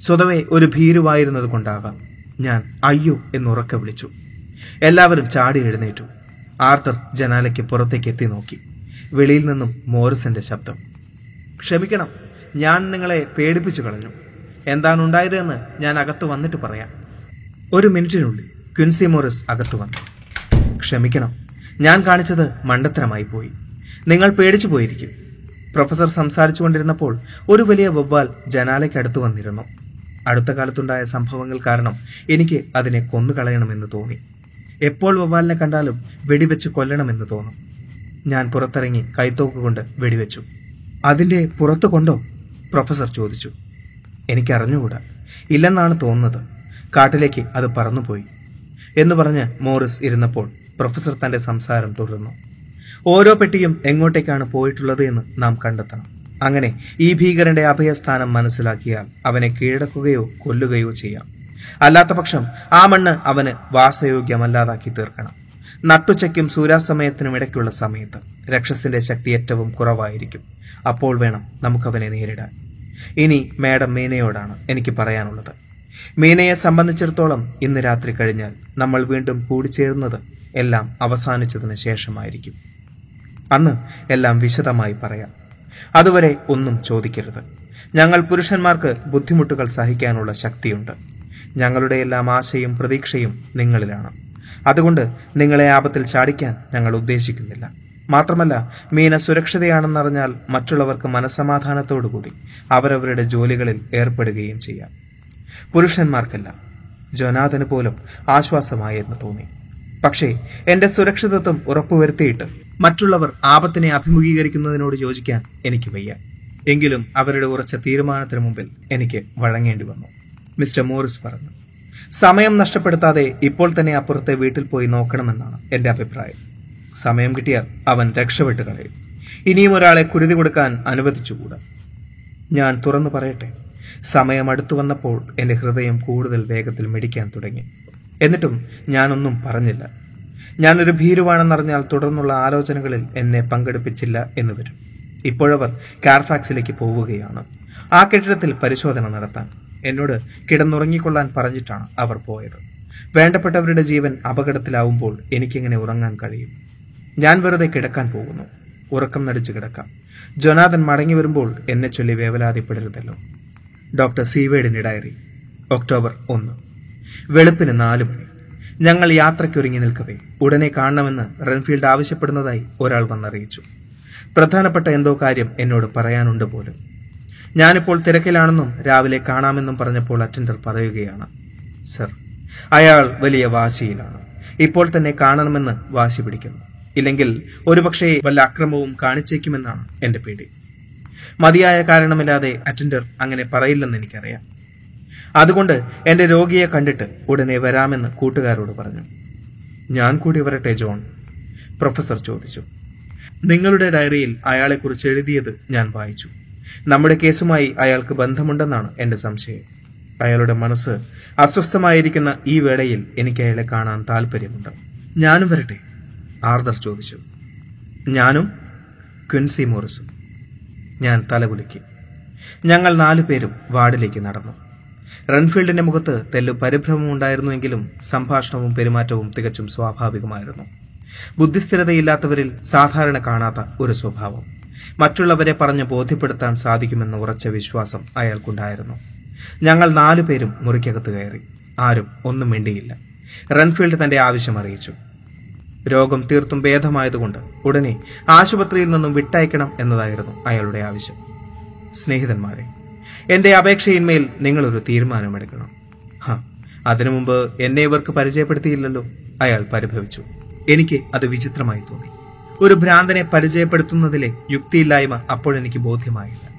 സ്വതവേ ഒരു ഭീരുവായിരുന്നത് കൊണ്ടാകാം. ഞാൻ അയ്യോ എന്ന് ഉറക്കെ വിളിച്ചു. എല്ലാവരും ചാടി എഴുന്നേറ്റു. ആർത്തർ ജനാലയ്ക്ക് പുറത്തേക്ക് എത്തി നോക്കി. വെളിയിൽ നിന്നും മോറിസന്റെ ശബ്ദം. ക്ഷമിക്കണം ഞാൻ നിങ്ങളെ പേടിപ്പിച്ചു കളഞ്ഞു. എന്താണ് ഉണ്ടായതെന്ന് ഞാൻ അകത്തു വന്നിട്ട് പറയാം. ഒരു മിനിറ്റിനുള്ളിൽ ക്വിൻസി മോറിസ് അകത്തു വന്നു. ക്ഷമിക്കണം ഞാൻ കാണിച്ചത് മണ്ടത്തരമായി പോയി. നിങ്ങൾ പേടിച്ചു പോയിരിക്കും. പ്രൊഫസർ സംസാരിച്ചുകൊണ്ടിരുന്നപ്പോൾ ഒരു വലിയ വവ്വാൽ ജനാലയ്ക്കടുത്ത് വന്നിരുന്നു. അടുത്ത കാലത്തുണ്ടായ സംഭവങ്ങൾ കാരണം എനിക്ക് അതിനെ കൊന്നുകളയണമെന്ന് തോന്നി. എപ്പോൾ വവ്വാലിനെ കണ്ടാലും വെടിവെച്ച് കൊല്ലണമെന്ന് തോന്നും. ഞാൻ പുറത്തിറങ്ങി കൈത്തോക്ക് കൊണ്ട് വെടിവെച്ചു. അതിന്റെ പുറത്തു കൊണ്ടോ? പ്രൊഫസർ ചോദിച്ചു. എനിക്കറിഞ്ഞുകൂടാ. ഇല്ലെന്നാണ് തോന്നുന്നത്. കാട്ടിലേക്ക് അത് പറന്നുപോയി. എന്ന് പറഞ്ഞ് മോറിസ് ഇരുന്നപ്പോൾ പ്രൊഫസർ തന്റെ സംസാരം തുടർന്നു. ഓരോ പെട്ടിയും എങ്ങോട്ടേക്കാണ് പോയിട്ടുള്ളത് എന്ന് നാം കണ്ടെത്തണം. അങ്ങനെ ഈ ഭീകരന്റെ അഭയസ്ഥാനം മനസ്സിലാക്കിയാൽ അവനെ കീഴടക്കുകയോ കൊല്ലുകയോ ചെയ്യാം. അല്ലാത്ത പക്ഷം ആ മണ്ണ് അവന് വാസയോഗ്യമല്ലാതാക്കി തീർക്കണം. നട്ടുച്ചയ്ക്കും സൂര്യാസ്തമയത്തിനും ഇടയ്ക്കുള്ള സമയത്ത് രക്ഷസിന്റെ ശക്തി ഏറ്റവും കുറവായിരിക്കും. അപ്പോൾ വേണം നമുക്കവനെ നേരിടാൻ. ഇനി മാഡം മീനയോടാണ് എനിക്ക് പറയാനുള്ളത്. മീനയെ സംബന്ധിച്ചിടത്തോളം ഇന്ന് രാത്രി കഴിഞ്ഞാൽ നമ്മൾ വീണ്ടും കൂടിച്ചേരുന്നത് എല്ലാം അവസാനിച്ചതിന് ശേഷമായിരിക്കും. അന്ന് എല്ലാം വിശദമായി പറയാം. അതുവരെ ഒന്നും ചോദിക്കരുത്. ഞങ്ങൾ പുരുഷന്മാർക്ക് ബുദ്ധിമുട്ടുകൾ സഹിക്കാനുള്ള ശക്തിയുണ്ട്. ഞങ്ങളുടെ എല്ലാം ആശയും പ്രതീക്ഷയും നിങ്ങളിലാണ്. അതുകൊണ്ട് നിങ്ങളെ ആപത്തിൽ ചാടിക്കാൻ ഞങ്ങൾ ഉദ്ദേശിക്കുന്നില്ല. മാത്രമല്ല മീന സുരക്ഷിതയാണെന്നറിഞ്ഞാൽ മറ്റുള്ളവർക്ക് മനസമാധാനത്തോടുകൂടി അവരവരുടെ ജോലികളിൽ ഏർപ്പെടുകയും ചെയ്യാം. പുരുഷന്മാർക്കല്ല ജോനാഥന് പോലും ആശ്വാസമായെന്ന് തോന്നി. പക്ഷേ എന്റെ സുരക്ഷിതത്വം ഉറപ്പുവരുത്തിയിട്ട് മറ്റുള്ളവർ ആപത്തിനെ അഭിമുഖീകരിക്കുന്നതിനോട് യോജിക്കാൻ എനിക്ക് വയ്യ. എങ്കിലും അവരുടെ ഉറച്ച തീരുമാനത്തിന് മുമ്പിൽ എനിക്ക് വഴങ്ങേണ്ടി വന്നു. മിസ്റ്റർ മോറിസ് പറഞ്ഞു. സമയം നഷ്ടപ്പെടുത്താതെ ഇപ്പോൾ തന്നെ അപ്പുറത്തെ വീട്ടിൽ പോയി നോക്കണമെന്നാണ് എന്റെ അഭിപ്രായം. സമയം കിട്ടിയാൽ അവൻ രക്ഷപ്പെട്ട് കളയും. ഇനിയും ഒരാളെ കുരുതി കൊടുക്കാൻ അനുവദിച്ചുകൂടാ. ഞാൻ തുറന്നു പറയട്ടെ. സമയം അടുത്തു വന്നപ്പോൾ എന്റെ ഹൃദയം കൂടുതൽ വേഗത്തിൽ മിടിക്കാൻ തുടങ്ങി. എന്നിട്ടും ഞാനൊന്നും പറഞ്ഞില്ല. ഞാനൊരു ഭീരുവാണെന്നറിഞ്ഞാൽ തുടർന്നുള്ള ആലോചനകളിൽ എന്നെ പങ്കെടുപ്പിച്ചില്ല എന്ന് വരും. ഇപ്പോഴവർ കാർഫാക്സിലേക്ക് പോവുകയാണ്. ആ കെട്ടിടത്തിൽ പരിശോധന നടത്താൻ. എന്നോട് കിടന്നുറങ്ങിക്കൊള്ളാൻ പറഞ്ഞിട്ടാണ് അവർ പോയത്. വേണ്ടപ്പെട്ടവരുടെ ജീവൻ അപകടത്തിലാവുമ്പോൾ എനിക്കെങ്ങനെ ഉറങ്ങാൻ കഴിയും. ഞാൻ വെറുതെ കിടക്കാൻ പോകുന്നു. ഉറക്കം നടിച്ചു കിടക്കാം. ജൊനാഥൻ മടങ്ങി വരുമ്പോൾ എന്നെ ചൊല്ലി വേവലാതിപ്പെടരുതല്ലോ. ഡോക്ടർ സീവേഡിന്റെ ഡയറി ഒക്ടോബർ ഒന്ന്. വെളുപ്പിന് നാല് മണി. ഞങ്ങൾ യാത്രയ്ക്കൊരുങ്ങി നിൽക്കവേ. ഉടനെ കാണണമെന്ന് റെൻഫീൽഡ് ആവശ്യപ്പെടുന്നതായി ഒരാൾ വന്നറിയിച്ചു. പ്രധാനപ്പെട്ട എന്തോ കാര്യം എന്നോട് പറയാനുണ്ട് പോലും. ഞാനിപ്പോൾ തിരക്കിലാണെന്നും രാവിലെ കാണാമെന്നും പറഞ്ഞപ്പോൾ അറ്റൻഡർ പറയുകയാണ് സർ അയാൾ വലിയ വാശിയിലാണ്. ഇപ്പോൾ തന്നെ കാണണമെന്ന് വാശി പിടിക്കുന്നു. ഇല്ലെങ്കിൽ ഒരുപക്ഷെ വല്ല അക്രമവും കാണിച്ചേക്കുമെന്നാണ് എന്റെ പേടി. മതിയായ കാരണമില്ലാതെ അറ്റൻഡർ അങ്ങനെ പറയില്ലെന്ന് എനിക്കറിയാം. അതുകൊണ്ട് എന്റെ രോഗിയെ കണ്ടിട്ട് ഉടനെ വരാമെന്ന് കൂട്ടുകാരോട് പറഞ്ഞു. ഞാൻ കൂടി വരട്ടെ ജോൺ പ്രൊഫസർ ചോദിച്ചു. നിങ്ങളുടെ ഡയറിയിൽ അയാളെക്കുറിച്ച് എഴുതിയത് ഞാൻ വായിച്ചു. നമ്മുടെ കേസുമായി അയാൾക്ക് ബന്ധമുണ്ടെന്നാണ് എന്റെ സംശയം. അയാളുടെ മനസ്സ് അസ്വസ്ഥമായിരിക്കുന്ന ഈ വേളയിൽ എനിക്ക് അയാളെ കാണാൻ താല്പര്യമുണ്ട് ഞാനും വരട്ടെ? ആർദർ ചോദിച്ചു. ഞാനും ക്വിൻസി മോറിസും. ഞാൻ തലകുലുക്കി. ഞങ്ങൾ നാലു പേരും വാർഡിലേക്ക് നടന്നു. റൺഫീൽഡിന്റെ മുഖത്ത് തെല്ലു പരിഭ്രമം ഉണ്ടായിരുന്നുവെങ്കിലും സംഭാഷണവും പെരുമാറ്റവും തികച്ചും സ്വാഭാവികമായിരുന്നു. ബുദ്ധിസ്ഥിരതയില്ലാത്തവരിൽ സാധാരണ കാണാത്ത ഒരു സ്വഭാവം. മറ്റുള്ളവരെ പറഞ്ഞ് ബോധ്യപ്പെടുത്താൻ സാധിക്കുമെന്ന ഉറച്ച വിശ്വാസം അയാൾക്കുണ്ടായിരുന്നു. ഞങ്ങൾ നാലു പേരും മുറിക്കകത്ത് കയറി. ആരും ഒന്നും മിണ്ടിയില്ല. റൺഫീൽഡ് തന്റെ ആവശ്യം അറിയിച്ചു. രോഗം തീർത്തും ഭേദമായതുകൊണ്ട് ഉടനെ ആശുപത്രിയിൽ നിന്നും വിട്ടയക്കണം എന്നതായിരുന്നു അയാളുടെ ആവശ്യം. സ്നേഹിതന്മാരെ എന്റെ അപേക്ഷയിന്മേൽ നിങ്ങളൊരു തീരുമാനമെടുക്കണം. ഹാ അതിനു മുമ്പ് എന്നെ ഇവർക്ക് പരിചയപ്പെടുത്തിയില്ലല്ലോ. അയാൾ പരിഭവിച്ചു. എനിക്ക് അത് വിചിത്രമായി തോന്നി. ഒരു ഭ്രാന്തനെ പരിചയപ്പെടുത്തുന്നതിലെ യുക്തിയില്ലായ്മ അപ്പോഴെനിക്ക് ബോധ്യമായില്ല.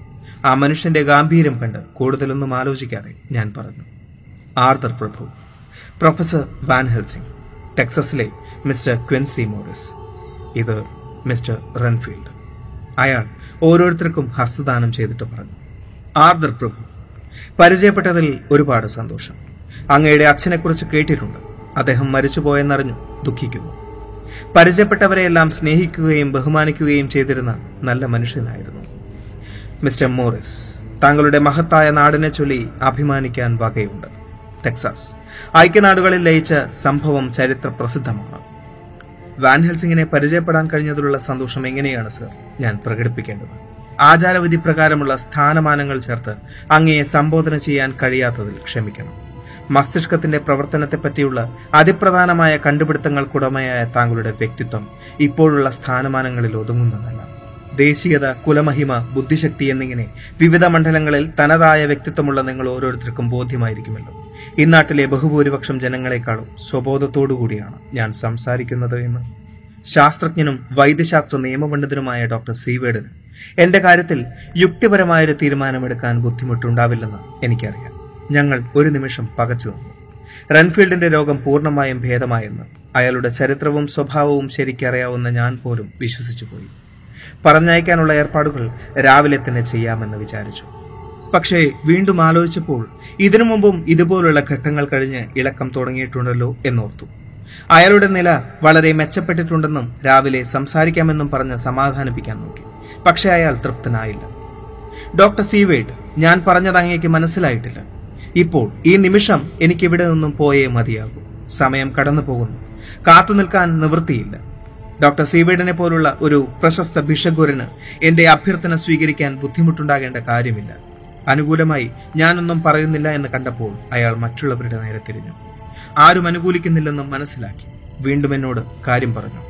ആ മനുഷ്യന്റെ ഗാംഭീര്യം കണ്ട് കൂടുതലൊന്നും ആലോചിക്കാതെ ഞാൻ പറഞ്ഞു ആർദർ പ്രഭു പ്രൊഫസർ വാൻ ഹെൽസിംഗ് ടെക്സസിലെ മിസ്റ്റർ ക്വിൻസി മോറിസ് ഇത് മിസ്റ്റർ റൺഫീൽഡ്. അയാൾ ഓരോരുത്തർക്കും ഹസ്തദാനം ചെയ്തിട്ട് പറഞ്ഞു ആർദർ പ്രഭു പരിചയപ്പെട്ടതിൽ ഒരുപാട് സന്തോഷം. അങ്ങയുടെ അച്ഛനെക്കുറിച്ച് കേട്ടിട്ടുണ്ട്. അദ്ദേഹം മരിച്ചുപോയെന്നറിഞ്ഞു ദുഃഖിക്കുന്നു. പരിചയപ്പെട്ടവരെയെല്ലാം സ്നേഹിക്കുകയും ബഹുമാനിക്കുകയും ചെയ്തിരുന്ന നല്ല മനുഷ്യനായിരുന്നു. മിസ്റ്റർ മോറിസ് താങ്കളുടെ മഹത്തായ നാടിനെ ചൊല്ലി അഭിമാനിക്കാൻ വകയുണ്ട്. ടെക്സാസ് ഐക്യനാടുകളിൽ ലയിച്ച സംഭവം ചരിത്ര പ്രസിദ്ധമാണ് വാൻ ഹെൽസിങ്ങിനെ പരിചയപ്പെടാൻ കഴിഞ്ഞതിലുള്ള സന്തോഷം എങ്ങനെയാണ് സർ? ഞാൻ പ്രകടിപ്പിക്കേണ്ടത്. ആചാരവിധി പ്രകാരമുള്ള സ്ഥാനമാനങ്ങൾ ചേർത്ത് അങ്ങയെ സംബോധന ചെയ്യാൻ കഴിയാത്തതിൽ ക്ഷമിക്കണം. മസ്തിഷ്കത്തിന്റെ പ്രവർത്തനത്തെപ്പറ്റിയുള്ള അതിപ്രധാനമായ കണ്ടുപിടുത്തങ്ങൾക്കുടമയായ താങ്കളുടെ വ്യക്തിത്വം ഇപ്പോഴുള്ള സ്ഥാനമാനങ്ങളിൽ ഒതുങ്ങുന്നതല്ല. ദേശീയത കുലമഹിമ ബുദ്ധിശക്തി എന്നിങ്ങനെ വിവിധ മണ്ഡലങ്ങളിൽ തനതായ വ്യക്തിത്വമുള്ള നിങ്ങൾ ഓരോരുത്തർക്കും ബോധ്യമായിരിക്കുമല്ലോ. ഇന്നാട്ടിലെ ബഹുഭൂരിപക്ഷം ജനങ്ങളെക്കാളും സ്വബോധത്തോടുകൂടിയാണ് ഞാൻ സംസാരിക്കുന്നത് എന്ന്. ശാസ്ത്രജ്ഞനും വൈദ്യശാസ്ത്ര നിയമപണ്ഡിതനുമായ ഡോക്ടർ സീവേഡിന് എന്റെ കാര്യത്തിൽ യുക്തിപരമായൊരു തീരുമാനമെടുക്കാൻ ബുദ്ധിമുട്ടുണ്ടാവില്ലെന്ന് എനിക്കറിയാം. ഞങ്ങൾ ഒരു നിമിഷം പകച്ചു നിന്നു. റൺഫീൽഡിന്റെ രോഗം പൂർണമായും ഭേദമായെന്ന് അയാളുടെ ചരിത്രവും സ്വഭാവവും ശരിക്കറിയാവുന്ന ഞാൻ പോലും വിശ്വസിച്ചു പോയി. പറഞ്ഞയക്കാനുള്ള ഏർപ്പാടുകൾ രാവിലെ തന്നെ ചെയ്യാമെന്ന് വിചാരിച്ചു. പക്ഷേ വീണ്ടും ആലോചിച്ചപ്പോൾ ഇതിനു മുമ്പും ഇതുപോലുള്ള ഘട്ടങ്ങൾ കഴിഞ്ഞ് ഇളക്കം തുടങ്ങിയിട്ടുണ്ടല്ലോ എന്നോർത്തു. അയാളുടെ നില വളരെ മെച്ചപ്പെട്ടിട്ടുണ്ടെന്നും രാവിലെ സംസാരിക്കാമെന്നും പറഞ്ഞ് സമാധാനിപ്പിക്കാൻ നോക്കി. പക്ഷേ അയാൾ തൃപ്തനായില്ല. ഡോക്ടർ സീവേഡ് ഞാൻ പറഞ്ഞത് അങ്ങേക്ക് മനസ്സിലായിട്ടില്ല. ഇപ്പോൾ ഈ നിമിഷം എനിക്കിവിടെ നിന്നും പോയേ മതിയാകൂ. സമയം കടന്നു പോകുന്നു. കാത്തു നിൽക്കാൻ നിവൃത്തിയില്ല. ഡോക്ടർ സീവേഡിനെ പോലുള്ള ഒരു പ്രശസ്ത ഭിഷഗുരന് എന്റെ അഭ്യർത്ഥന സ്വീകരിക്കാൻ ബുദ്ധിമുട്ടുണ്ടാകേണ്ട കാര്യമില്ല. അനുകൂലമായി ഞാനൊന്നും പറയുന്നില്ല എന്ന് കണ്ടപ്പോൾ അയാൾ മറ്റുള്ളവരുടെ നേരെ തിരിഞ്ഞു. ആരും അനുകൂലിക്കുന്നില്ലെന്നും മനസ്സിലാക്കി. വീണ്ടും എന്നോട് കാര്യം പറഞ്ഞു.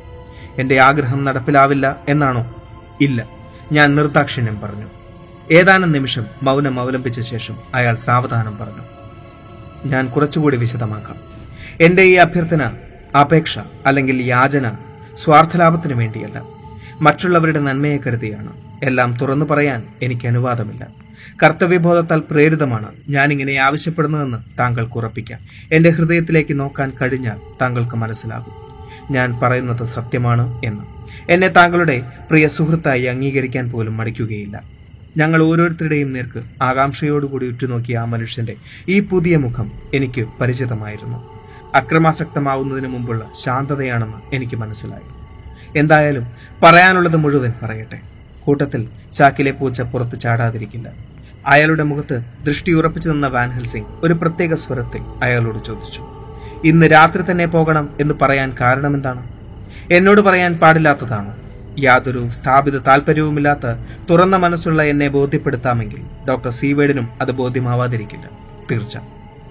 എന്റെ ആഗ്രഹം നടപ്പിലാവില്ല എന്നാണോ? ഇല്ല. ഞാൻ നിർദാക്ഷിണ്യം പറഞ്ഞു. ഏതാനും നിമിഷം മൗനം അവലംബിച്ച ശേഷം അയാൾ സാവധാനം പറഞ്ഞു. ഞാൻ കുറച്ചുകൂടി വിശദമാക്കാം. എന്റെ ഈ അഭ്യർത്ഥന അപേക്ഷ അല്ലെങ്കിൽ യാചന സ്വാർത്ഥലാഭത്തിന് വേണ്ടിയല്ല. മറ്റുള്ളവരുടെ നന്മയെ കരുതിയാണ്. എല്ലാം തുറന്നു പറയാൻ എനിക്ക് അനുവാദമില്ല. കർത്തവ്യബോധത്താൽ പ്രേരിതമാണ് ഞാനിങ്ങനെ ആവശ്യപ്പെടുന്നതെന്ന് താങ്കൾക്ക് ഉറപ്പിക്കാം. എന്റെ ഹൃദയത്തിലേക്ക് നോക്കാൻ കഴിഞ്ഞാൽ താങ്കൾക്ക് മനസ്സിലാകും. ഞാൻ പറയുന്നത് സത്യമാണ് എന്ന്. എന്നെ താങ്കളുടെ പ്രിയ സുഹൃത്തായി അംഗീകരിക്കാൻ പോലും മടിക്കുകയില്ല. ഞങ്ങൾ ഓരോരുത്തരുടെയും നേർക്ക് ആകാംക്ഷയോടുകൂടി ഉറ്റുനോക്കിയ ആ മനുഷ്യന്റെ ഈ പുതിയ മുഖം എനിക്ക് പരിചിതമായിരുന്നു. അക്രമാസക്തമാവുന്നതിന് മുമ്പുള്ള ശാന്തതയാണെന്ന് എനിക്ക് മനസ്സിലായി. എന്തായാലും പറയാനുള്ളത് മുഴുവൻ പറയട്ടെ. കൂട്ടത്തിൽ ചാക്കിലെ പൂച്ച പുറത്ത് ചാടാതിരിക്കില്ല. അയാളുടെ മുഖത്ത് ദൃഷ്ടി ഉറപ്പിച്ചു നിന്ന വാൻഹൽ സിംഗ് ഒരു പ്രത്യേക സ്വരത്തിൽ അയാളോട് ചോദിച്ചു ഇന്ന് രാത്രി തന്നെ പോകണം എന്ന് പറയാൻ കാരണമെന്താണ്? എന്നോട് പറയാൻ പാടില്ലാത്തതാണോ? യാതൊരു സ്ഥാപിത താല്പര്യവുമില്ലാത്ത തുറന്ന മനസ്സുള്ള എന്നെ ബോധ്യപ്പെടുത്താമെങ്കിൽ ഡോക്ടർ സീവേഡിനും അത് ബോധ്യമാവാതിരിക്കില്ല. തീർച്ച.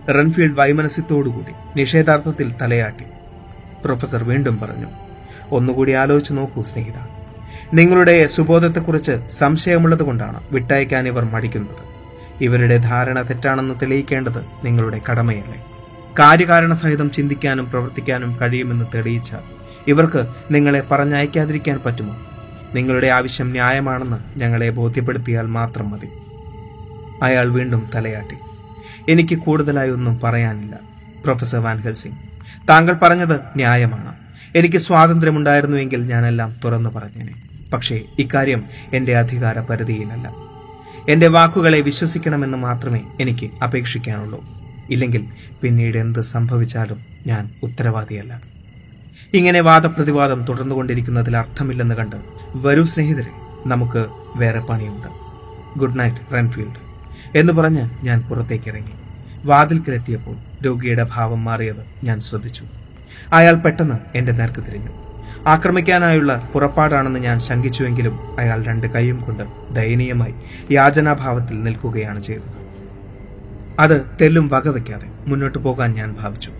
റൺഫീൽഡ് വൈമനസ്യത്തോടുകൂടി നിഷേധാർത്ഥത്തിൽ തലയാട്ടി. പ്രൊഫസർ വീണ്ടും പറഞ്ഞു ഒന്നുകൂടി ആലോചിച്ച് നോക്കൂ സ്നേഹിത. നിങ്ങളുടെ സുബോധത്തെക്കുറിച്ച് സംശയമുള്ളത് കൊണ്ടാണ് വിട്ടയക്കാൻ ഇവർ മടിക്കുന്നത്. ഇവരുടെ ധാരണ തെറ്റാണെന്ന് തെളിയിക്കേണ്ടത് നിങ്ങളുടെ കടമയല്ലേ. കാര്യകാരണ സഹിതം ചിന്തിക്കാനും പ്രവർത്തിക്കാനും കഴിയുമെന്ന് തെളിയിച്ചാൽ ഇവർക്ക് നിങ്ങളെ പറഞ്ഞയക്കാതിരിക്കാൻ പറ്റുമോ? നിങ്ങളുടെ ആവശ്യം ന്യായമാണെന്ന് ഞങ്ങളെ ബോധ്യപ്പെടുത്തിയാൽ മാത്രം മതി. അയാൾ വീണ്ടും തലയാട്ടി. എനിക്ക് കൂടുതലായി ഒന്നും പറയാനില്ല. പ്രൊഫസർ വാൻഹൽ സിംഗ് താങ്കൾ പറഞ്ഞത് ന്യായമാണ്. എനിക്ക് സ്വാതന്ത്ര്യമുണ്ടായിരുന്നുവെങ്കിൽ ഞാനെല്ലാം തുറന്നു പറഞ്ഞേനെ. പക്ഷേ ഇക്കാര്യം എന്റെ അധികാര പരിധിയിലല്ല. എന്റെ വാക്കുകളെ വിശ്വസിക്കണമെന്ന് മാത്രമേ എനിക്ക് അപേക്ഷിക്കാനുള്ളൂ. ഇല്ലെങ്കിൽ പിന്നീട് എന്ത് സംഭവിച്ചാലും ഞാൻ ഉത്തരവാദിയല്ല. ഇങ്ങനെ വാദപ്രതിവാദം തുടർന്നു കൊണ്ടിരിക്കുന്നതിൽ അർത്ഥമില്ലെന്ന് കണ്ട് വരൂ സ്നേഹിതരെ നമുക്ക് വേറെ പണിയുണ്ട്. ഗുഡ് നൈറ്റ് റൺഫീൽഡ് എന്ന് പറഞ്ഞ് ഞാൻ പുറത്തേക്ക് ഇറങ്ങി വാതിൽക്കലെത്തിയപ്പോൾ രോഗിയുടെ ഭാവം മാറിയത് ഞാൻ ശ്രദ്ധിച്ചു. അയാൾ പെട്ടെന്ന് എന്റെ നേർക്ക് തിരിഞ്ഞു. ആക്രമിക്കാനായുള്ള പുറപ്പാടാണെന്ന് ഞാൻ ശങ്കിച്ചുവെങ്കിലും അയാൾ രണ്ട് കൈയും കൊണ്ട് ദയനീയമായി യാചനാഭാവത്തിൽ നിൽക്കുകയാണ് ചെയ്തത്. അത് തെല്ലും വകവയ്ക്കാതെ മുന്നോട്ട് പോകാൻ ഞാൻ ഭാവിച്ചു.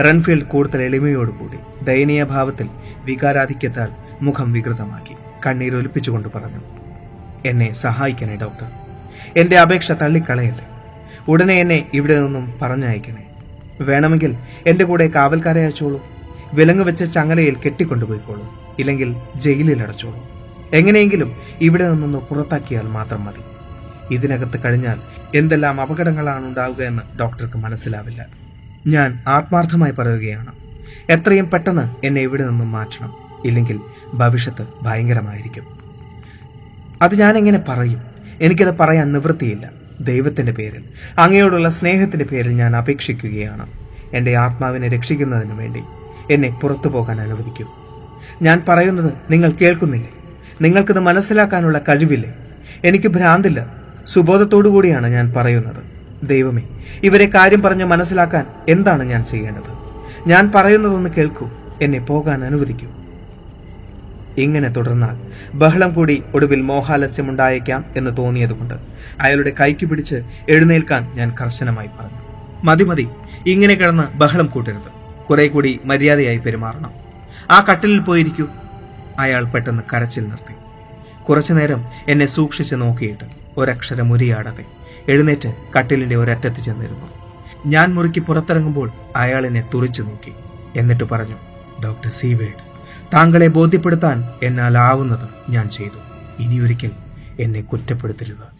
റൺഫീൽഡ് കൂടുതൽ എളിമയോടുകൂടി ദയനീയ ഭാവത്തിൽ വികാരാധിക്യത്താൽ മുഖം വികൃതമാക്കി കണ്ണീരൊലിപ്പിച്ചുകൊണ്ട് പറഞ്ഞു എന്നെ സഹായിക്കണേ ഡോക്ടർ. എന്റെ അപേക്ഷ തള്ളിക്കളയല്ലേ. ഉടനെ എന്നെ ഇവിടെ നിന്നും പറഞ്ഞയക്കണേ. വേണമെങ്കിൽ എന്റെ കൂടെ കാവൽക്കാരെ അയച്ചോളൂ. വിലങ്ങ് വെച്ച ചങ്ങലയിൽ കെട്ടിക്കൊണ്ടുപോയിക്കോളൂ. ഇല്ലെങ്കിൽ ജയിലിൽ അടച്ചോളൂ. എങ്ങനെയെങ്കിലും ഇവിടെ നിന്നൊന്ന് പുറത്താക്കിയാൽ മാത്രം മതി. ഇതിനകത്ത് കഴിഞ്ഞാൽ എന്തെല്ലാം അപകടങ്ങളാണ് ഉണ്ടാവുക എന്ന് ഡോക്ടർക്ക് മനസ്സിലാവില്ല. ഞാൻ ആത്മാർത്ഥമായി പറയുകയാണ്. എത്രയും പെട്ടെന്ന് എന്നെ ഇവിടെ നിന്നും മാറ്റണം. ഇല്ലെങ്കിൽ ഭവിഷ്യത്ത് ഭയങ്കരമായിരിക്കും. അത് ഞാനെങ്ങനെ പറയും? എനിക്കത് പറയാൻ നിവൃത്തിയില്ല. ദൈവത്തിന്റെ പേരിൽ. അങ്ങയോടുള്ള സ്നേഹത്തിന്റെ പേരിൽ ഞാൻ അപേക്ഷിക്കുകയാണ്. എന്റെ ആത്മാവിനെ രക്ഷിക്കുന്നതിന് വേണ്ടി എന്നെ പുറത്തു പോകാൻ അനുവദിക്കൂ. ഞാൻ പറയുന്നത് നിങ്ങൾ കേൾക്കുന്നില്ലേ? നിങ്ങൾക്കിത് മനസ്സിലാക്കാനുള്ള കഴിവില്ലേ? എനിക്ക് ഭ്രാന്തില്ല. സുബോധത്തോടു കൂടിയാണ് ഞാൻ പറയുന്നത്. ദൈവമേ ഇവരെ കാര്യം പറഞ്ഞ് മനസ്സിലാക്കാൻ എന്താണ് ഞാൻ ചെയ്യേണ്ടത്? ഞാൻ പറയുന്നതൊന്ന് കേൾക്കൂ എന്നെ പോകാൻ അനുവദിക്കൂ. ഇങ്ങനെ തുടർന്നാൽ ബഹളം കൂടി ഒടുവിൽ മോഹാലസ്യമുണ്ടായേക്കാം എന്ന് തോന്നിയതുകൊണ്ട് അയാളുടെ കൈക്ക് പിടിച്ച് എഴുന്നേൽക്കാൻ ഞാൻ കർശനമായി പറഞ്ഞു. മതി മതി ഇങ്ങനെ കിടന്ന് ബഹളം കൂട്ടരുത്. കുറെ കൂടി മര്യാദയായി പെരുമാറണം. ആ കട്ടിലിൽ പോയിരിക്കൂ. അയാൾ പെട്ടെന്ന് കരച്ചിൽ നിർത്തി. കുറച്ചുനേരം എന്നെ സൂക്ഷിച്ച് നോക്കിയിട്ട് ഒരക്ഷരം ഉരിയാടാതെ എഴുന്നേറ്റ് കട്ടിലിന്റെ ഒരറ്റത്ത് ചെന്നിരുന്നു. ഞാൻ മുറുക്കി പുറത്തിറങ്ങുമ്പോൾ അയാൾ എന്നെ തുറിച്ചു നോക്കി. എന്നിട്ട് പറഞ്ഞു ഡോക്ടർ സീവേഡ് താങ്കളെ ബോധ്യപ്പെടുത്താൻ എന്നാലാവുന്നത് ഞാൻ ചെയ്തു. ഇനിയൊരിക്കൽ എന്നെ കുറ്റപ്പെടുത്തരുത്.